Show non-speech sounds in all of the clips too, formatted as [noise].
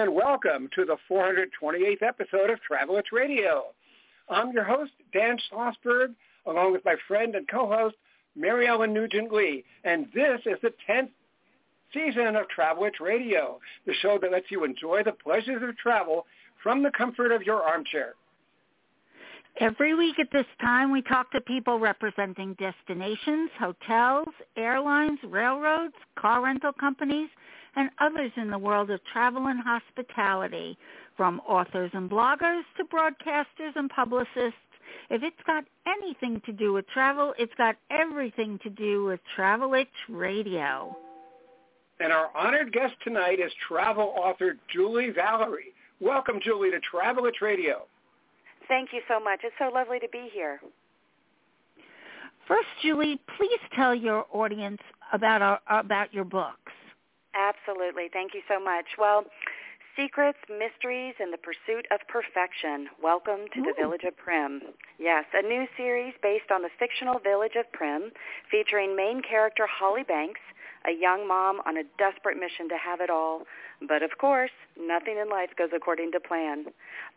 and welcome to the 428th episode of Travel Itch Radio. I'm your host, Dan Schlossberg, along with my friend and co-host, Mary Ellen Nugent Lee, and this is the 10th season of Travel Itch Radio, the show that lets you enjoy the pleasures of travel from the comfort of your armchair. Every week at this time, we talk to people representing destinations, hotels, airlines, railroads, car rental companies, and others in the world of travel and hospitality, from authors and bloggers to broadcasters and publicists. If it's got anything to do with travel, it's got everything to do with Travel Itch Radio. And our honored guest tonight is travel author Julie Valerie. Welcome, Julie, to Travel Itch Radio. Thank you so much. It's so lovely to be here. First, Julie, please tell your audience about our, about your books. Absolutely. Thank you so much. Well, Secrets, Mysteries, and the Pursuit of Perfection. Welcome to Ooh. the Village of Prim. Yes, a new series based on the fictional village of Prim featuring main character Holly Banks, a young mom on a desperate mission to have it all. But of course, nothing in life goes according to plan.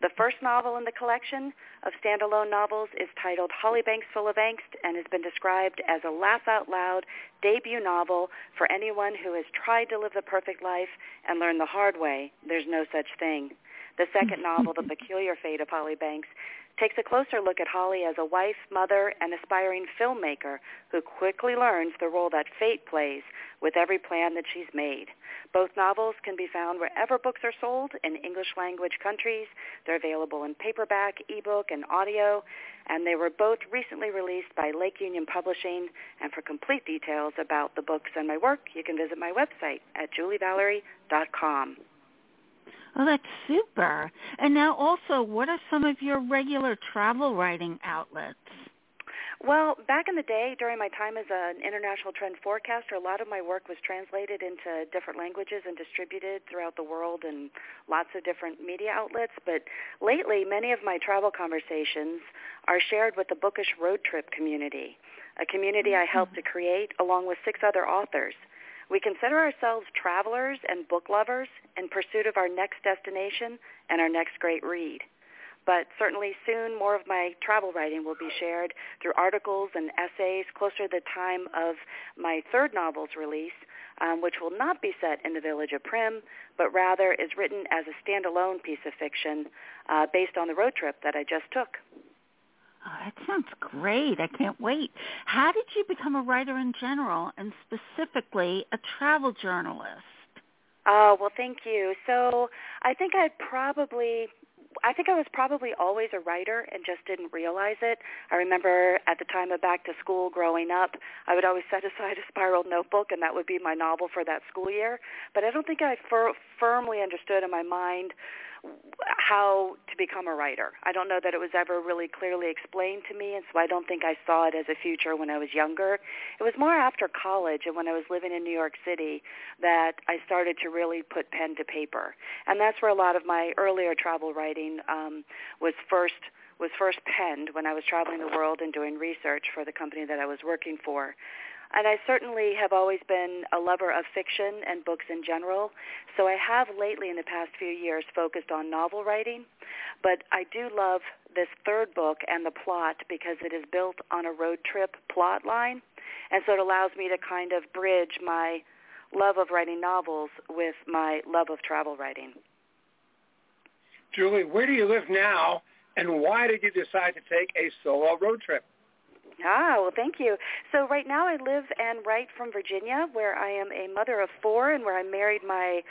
The first novel in the collection of standalone novels is titled Holly Banks Full of Angst and has been described as a laugh-out-loud debut novel for anyone who has tried to live the perfect life and learned the hard way there's no such thing. The second [laughs] novel, The Peculiar Fate of Holly Banks, takes a closer look at Holly as a wife, mother, and aspiring filmmaker who quickly learns the role that fate plays with every plan that she's made. Both novels can be found wherever books are sold in English language countries. They're available in paperback, ebook, and audio, and they were both recently released by Lake Union Publishing. And for complete details about the books and my work, you can visit my website at julievalerie.com. Oh, that's super. And now also, what are some of your regular travel writing outlets? Well, back in the day, during my time as an international trend forecaster, a lot of my work was translated into different languages and distributed throughout the world and lots of different media outlets. But lately, many of my travel conversations are shared with the bookish road trip community, a community I mm-hmm. helped to create along with six other authors. We consider ourselves travelers and book lovers in pursuit of our next destination and our next great read. But certainly soon more of my travel writing will be shared through articles and essays closer to the time of my third novel's release, um, which will not be set in the village of Prim, but rather is written as a standalone piece of fiction uh, based on the road trip that I just took. Oh, that sounds great. I can't wait. How did you become a writer in general and specifically a travel journalist? Oh, well, thank you. So I think I probably I think I was probably always a writer and just didn't realize it. I remember at the time of back to school growing up, I would always set [laughs] aside a spiral notebook and that would be my novel for that school year. But I don't think I fir- firmly understood in my mind how to become a writer. I don't know that it was ever really clearly explained to me, and so I don't think I saw it as a future when I was younger. It was more after college and when I was living in New York City that I started to really put pen to paper, and that's where a lot of my earlier travel writing um, was first was first penned when I was traveling the world and doing research for the company that I was working for. And I certainly have always been a lover of fiction and books in general. So I have lately in the past few years focused on novel writing. But I do love this third book and the plot because it is built on a road trip plot line. And so it allows me to kind of bridge my love of writing novels with my love of travel writing. Julie, where do you live now and why did you decide to take a solo road trip? Ah, well, thank you. So right now I live and write from Virginia, where I am a mother of four and where I married my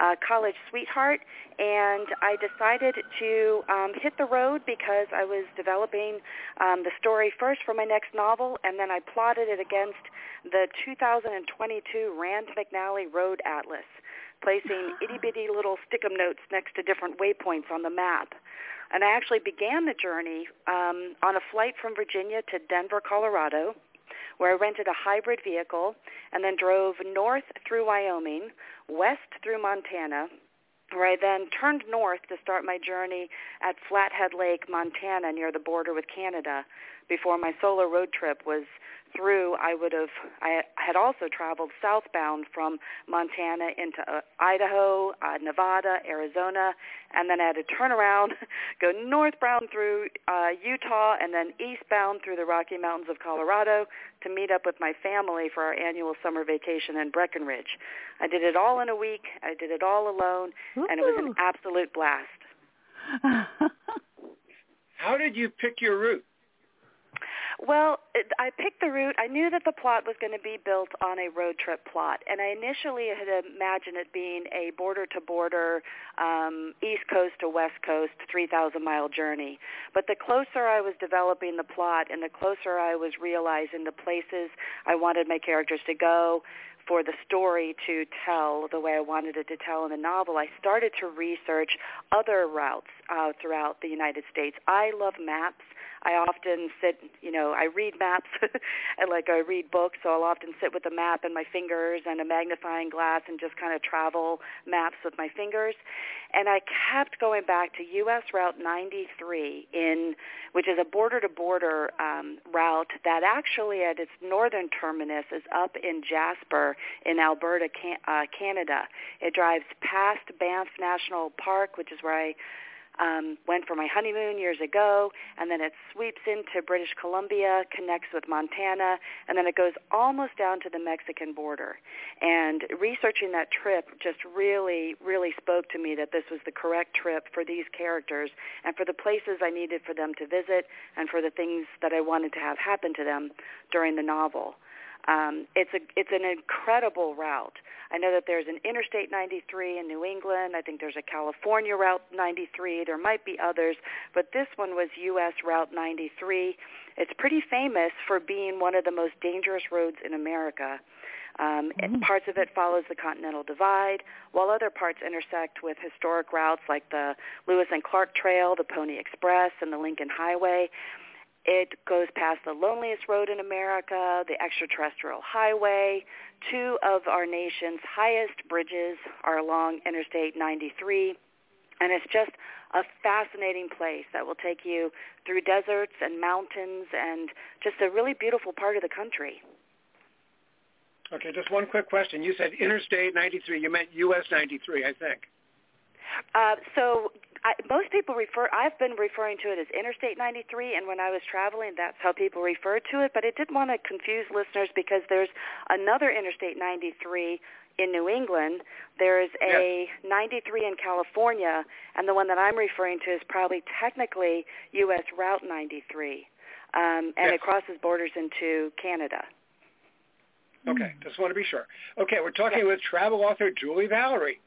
uh, college sweetheart. And I decided to um, hit the road because I was developing um, the story first for my next novel, and then I plotted it against the 2022 Rand McNally Road Atlas, placing itty-bitty little stick-em notes next to different waypoints on the map. And I actually began the journey um, on a flight from Virginia to Denver, Colorado, where I rented a hybrid vehicle and then drove north through Wyoming, west through Montana, where I then turned north to start my journey at Flathead Lake, Montana, near the border with Canada. before my solo road trip was through, I would have, I had also traveled southbound from Montana into uh, Idaho, uh, Nevada, Arizona, and then I had to turn around, [laughs] go northbound through uh, Utah, and then eastbound through the Rocky Mountains of Colorado to meet up with my family for our annual summer vacation in Breckenridge. I did it all in a week. I did it all alone, Ooh. and it was an absolute blast. [laughs] How did you pick your route? Well, I picked the route. I knew that the plot was going to be built on a road trip plot, and I initially had imagined it being a border-to-border, um, East Coast to West Coast, 3,000-mile journey. But the closer I was developing the plot and the closer I was realizing the places I wanted my characters to go, for the story to tell the way I wanted it to tell in the novel, I started to research other routes uh, throughout the United States. I love maps. I often sit, you know, I read maps, [laughs] and like I read books, so I'll often sit with a map in my fingers and a magnifying glass and just kind of travel maps with my fingers. And I kept going back to U.S. Route 93 in, which is a border-to-border um, route that actually at its northern terminus is up in Jasper in Alberta, uh, Canada. It drives past Banff National Park, which is where I um, went for my honeymoon years ago, and then it sweeps into British Columbia, connects with Montana, and then it goes almost down to the Mexican border. And researching that trip just really, really spoke to me that this was the correct trip for these characters and for the places I needed for them to visit and for the things that I wanted to have happen to them during the novel. Um, it's a it's an incredible route. I know that there's an Interstate 93 in New England. I think there's a California Route 93. There might be others, but this one was U.S. Route 93. It's pretty famous for being one of the most dangerous roads in America. Um, mm-hmm. Parts of it follows the Continental Divide, while other parts intersect with historic routes like the Lewis and Clark Trail, the Pony Express, and the Lincoln Highway. It goes past the loneliest road in America, the extraterrestrial highway. Two of our nation's highest bridges are along Interstate 93. And it's just a fascinating place that will take you through deserts and mountains and just a really beautiful part of the country. Okay, just one quick question. You said Interstate 93. You meant US 93, I think. Uh, so I, most people refer. I've been referring to it as Interstate 93, and when I was traveling, that's how people referred to it. But I didn't want to confuse listeners because there's another Interstate 93 in New England. There's a yes. 93 in California, and the one that I'm referring to is probably technically U.S. Route 93, um, and yes. it crosses borders into Canada. Okay, just want to be sure. Okay, we're talking yes. with travel author Julie Valerie.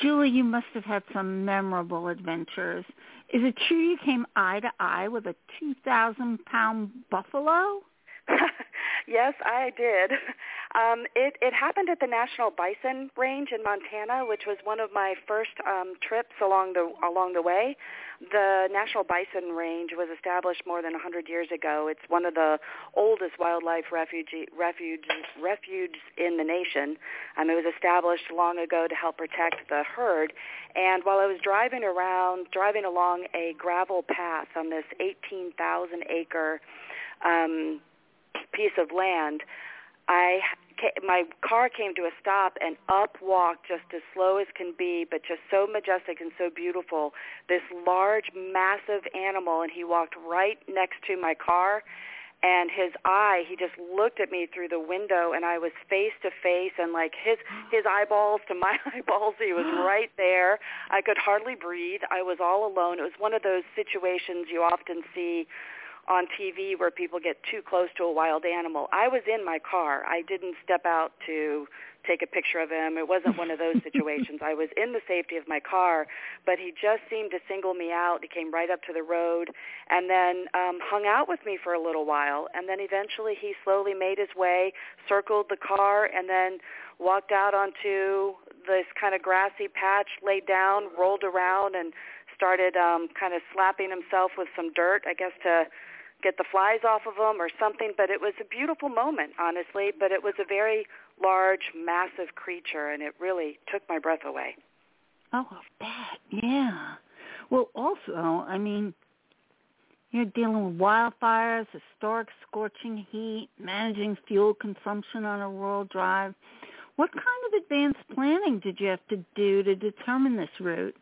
Julie, you must have had some memorable adventures. Is it true you came eye to eye with a 2,000 pound buffalo? [laughs] yes, I did. Um, it, it happened at the National Bison Range in Montana, which was one of my first um, trips along the along the way. The National Bison Range was established more than 100 years ago. It's one of the oldest wildlife refuge, refuge, refuges in the nation. Um, it was established long ago to help protect the herd. And while I was driving around, driving along a gravel path on this 18,000 acre um, piece of land, I my car came to a stop and up walked just as slow as can be, but just so majestic and so beautiful, this large, massive animal, and he walked right next to my car. And his eye, he just looked at me through the window, and I was face to face, and like his his eyeballs to my [laughs] eyeballs, he was [gasps] right there. I could hardly breathe. I was all alone. It was one of those situations you often see on TV where people get too close to a wild animal. I was in my car. I didn't step out to take a picture of him. It wasn't one of those [laughs] situations. I was in the safety of my car, but he just seemed to single me out. He came right up to the road and then um hung out with me for a little while and then eventually he slowly made his way, circled the car and then walked out onto this kind of grassy patch, laid down, rolled around and started um kind of slapping himself with some dirt, I guess to get the flies off of them or something. But it was a beautiful moment, honestly. But it was a very large, massive creature, and it really took my breath away. Oh, that, yeah. Well, also, I mean, You're dealing with wildfires, historic scorching heat, managing fuel consumption on a rural drive. What kind of advanced planning did you have to do to determine this route?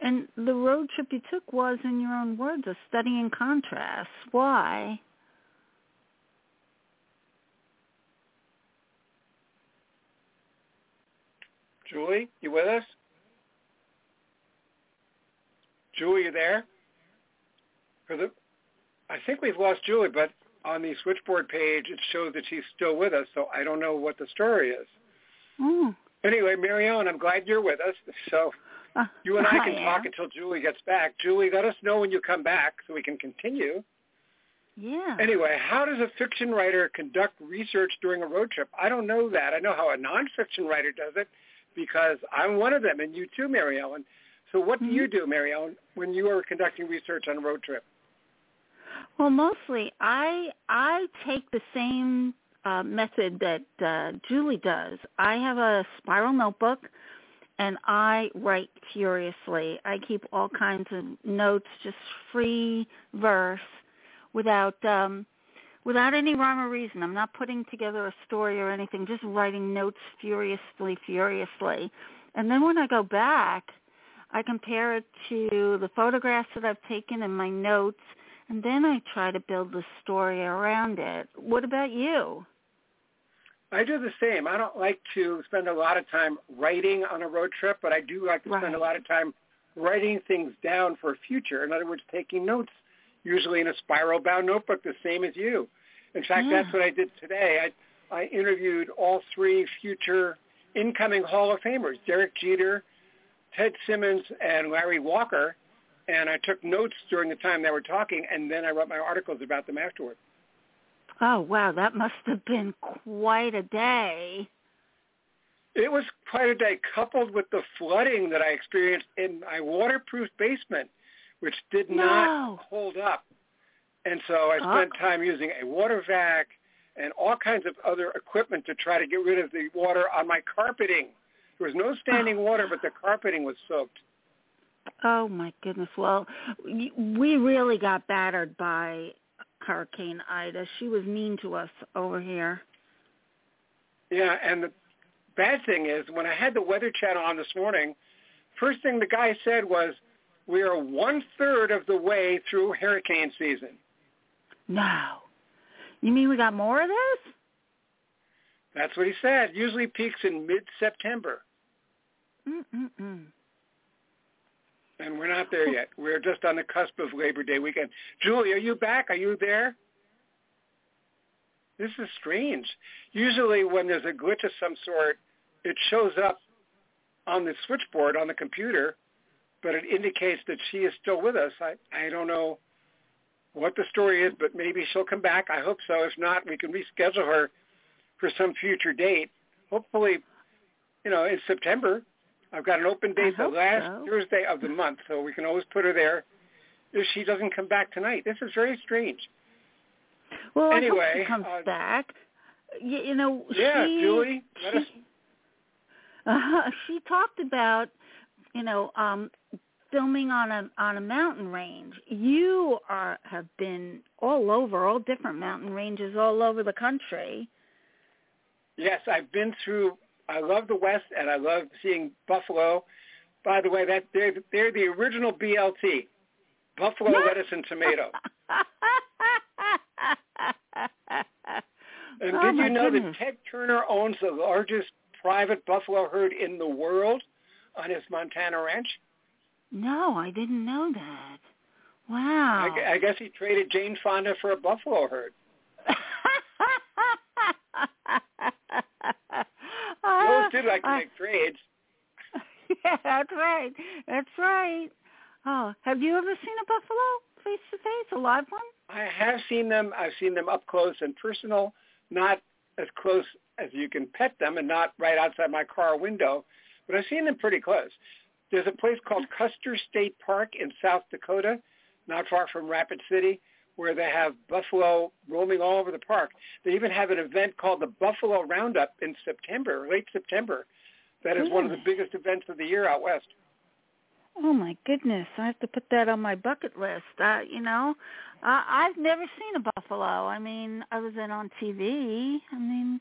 And the road trip you took was, in your own words, a study in contrast. Why? Julie, you with us? Julie, you there? For the, I think we've lost Julie, but on the switchboard page it shows that she's still with us, so I don't know what the story is. Oh. Anyway, Marion, I'm glad you're with us. So Uh, you and I I can talk until Julie gets back. Julie, let us know when you come back so we can continue. Yeah. Anyway, how does a fiction writer conduct research during a road trip? I don't know that. I know how a nonfiction writer does it because I'm one of them, and you too, Mary Ellen. So what do you Mm-hmm. do, Mary Ellen, when you are conducting research on a road trip? Well, mostly I I take the same uh, method that uh, Julie does. I have a spiral notebook, and I write furiously. I keep all kinds of notes, just free verse, without um, without any rhyme or reason. I'm not putting together a story or anything. Just writing notes furiously, furiously, and then when I go back, I compare it to the photographs that I've taken and my notes and then I try to build the story around it. What about you? I do the same. I don't like to spend a lot of time writing on a road trip, but I do like to spend a lot of time writing things down for future. In other words, taking notes, usually in a spiral-bound notebook, the same as you. In fact, Yeah. that's what I did today. I, I interviewed all three future incoming Hall of Famers, Derek Jeter, Ted Simmons, and Larry Walker, and I took notes during the time they were talking, and then I wrote my articles about them afterward. Oh, wow, that must have been quite a day. It was quite a day, coupled with the flooding that I experienced in my waterproof basement, which did No. not hold up. And so I oh. spent Oh. time using a water vac and all kinds of other equipment to try to get rid of the water on my carpeting. There was no standing Oh. water, but the carpeting was soaked. Oh my goodness. Well, we really got battered by Hurricane Ida. She was mean to us over here. Yeah, and the bad thing is when I had the Weather Channel on this morning, first thing the guy said was, we are one third of the way through hurricane season. No. You mean we got more of this? That's what he said. Usually peaks in mid-September, Mm-mm-mm. And we're not there yet. We're just on the cusp of Labor Day weekend. Julie, are you back? Are you there? This is strange. Usually when there's a glitch of some sort, it shows up on the switchboard on the computer, but it indicates that she is still with us. I, I don't know what the story is, but maybe she'll come back. I hope so. If not, we can reschedule her for some future date. Hopefully, you know, in September. I've got an open date the last so. Thursday of the month, so we can always put her there if she doesn't come back tonight. This is very strange. Well, I Anyway, hope she comes uh, back. You, you know, Yeah, she, Julie, she, us- [laughs] uh, she talked about, you know, um, filming on a on a mountain range. You are have been all over, all different mountain ranges all over the country. Yes, I've been through. I love the West, and I love seeing Buffalo. By the way, that they're they're the original BLT, buffalo lettuce and tomato. [laughs] And oh did you know goodness. that Ted Turner owns the largest private buffalo herd in the world on his Montana ranch? No, I didn't know that. Wow. I, I guess he traded Jane Fonda for a buffalo herd. [laughs] [laughs] Did like to make trades. [laughs] yeah, that's right. That's right. Oh, have you ever seen a buffalo face to face, a live one? I have seen them. I've seen them up close and personal, not as close as you can pet them and not right outside my car window, but I've seen them pretty close. There's a place called Custer State Park in South Dakota, not far from Rapid City, where they have buffalo roaming all over the park. They even have an event called the Buffalo Roundup in September, late September. That is one of the biggest events of the year out west. Oh my goodness! I have to put that on my bucket list. Uh, you know, uh, I've never seen a buffalo. I mean, other than on TV. I mean,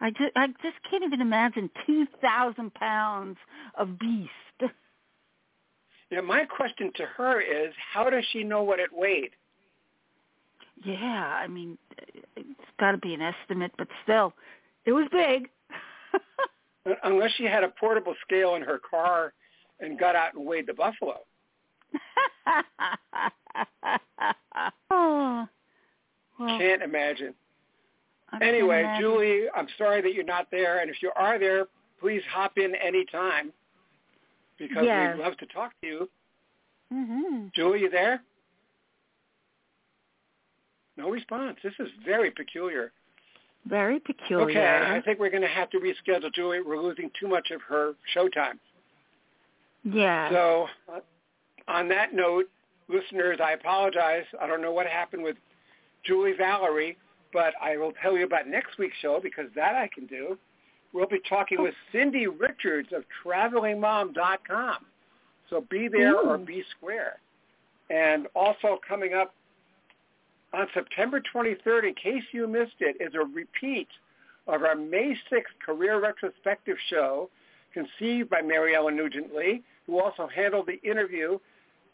I just, I just can't even imagine two thousand pounds of beast. Yeah, my question to her is, how does she know what it weighed? Yeah, I mean, it's got to be an estimate, but still, it was big. Unless she had a portable scale in her car and got out and weighed the buffalo. [laughs] oh, well, Can't imagine. I anyway, imagine. Julie, I'm sorry that you're not there, and if you are there, please hop in any time because yes. we'd love to talk to you. Mm-hmm. Julie, you there? No response. This is very peculiar. Very peculiar. Okay, I think we're going to have to reschedule Julie. We're losing too much of her showtime. Yeah. So, uh, on that note, listeners, I apologize. I don't know what happened with Julie Valerie, but I will tell you about next week's show because that I can do. We'll be talking with Cindy Richards of TravelingMom.com. So be there Ooh. or be square. And also coming up on September 23rd, in case you missed it, is a repeat of our May 6th career retrospective show conceived by Mary Ellen Nugent Lee, who also handled the interview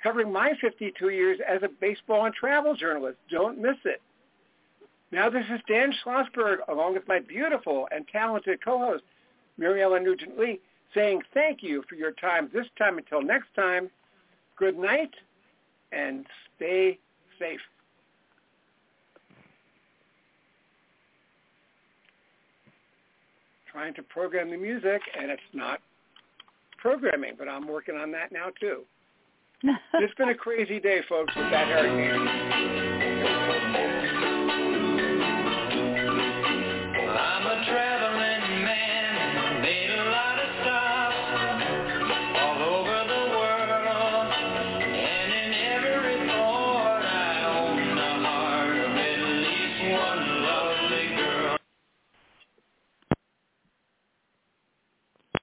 covering my 52 years as a baseball and travel journalist. Don't miss it. Now this is Dan Schlossberg, along with my beautiful and talented co-host, Mary Ellen Nugent Lee, saying thank you for your time this time until next time. Good night and stay safe. Trying to program the music, and it's not programming, but I'm working on that now too. [laughs] it's been a crazy day, folks, with that hurricane.